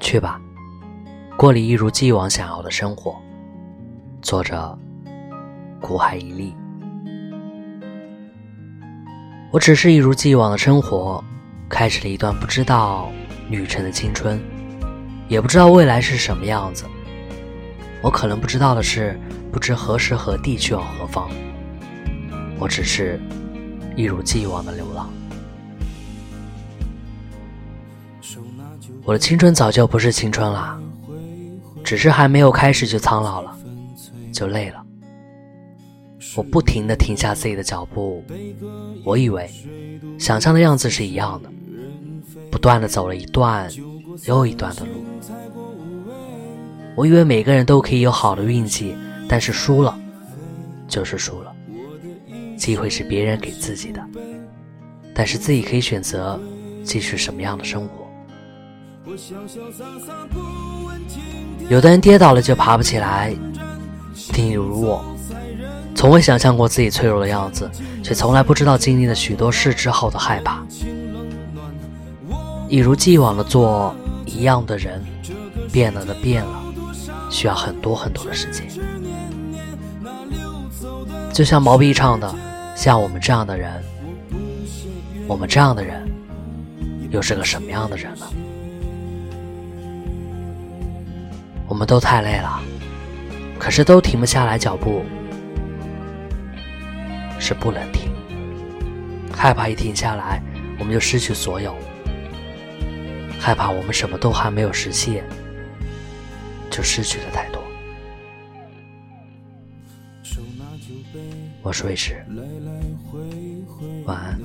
去吧，过你一如既往想要的生活。作者：苦海一粒。我只是一如既往的生活，开始了一段不知道旅程的青春，也不知道未来是什么样子。我可能不知道的是，不知何时何地去往何方。我只是一如既往的流浪。我的青春早就不是青春了，只是还没有开始就苍老了，就累了。我不停的停下自己的脚步，我以为想象的样子是一样的，不断的走了一段又一段的路。我以为每个人都可以有好的运气，但是输了就是输了。机会是别人给自己的，但是自己可以选择继续什么样的生活。有的人跌倒了就爬不起来，例如我，从未想象过自己脆弱的样子，却从来不知道经历了许多事之后的害怕。一如既往的做一样的人，变了的变了，需要很多很多的时间。就像毛笔唱的，像我们这样的人，我们这样的人，又是个什么样的人呢？我们都太累了，可是都停不下来脚步，是不能停。害怕一停下来，我们就失去所有；害怕我们什么都还没有实现，就失去了太多。我睡时，晚安。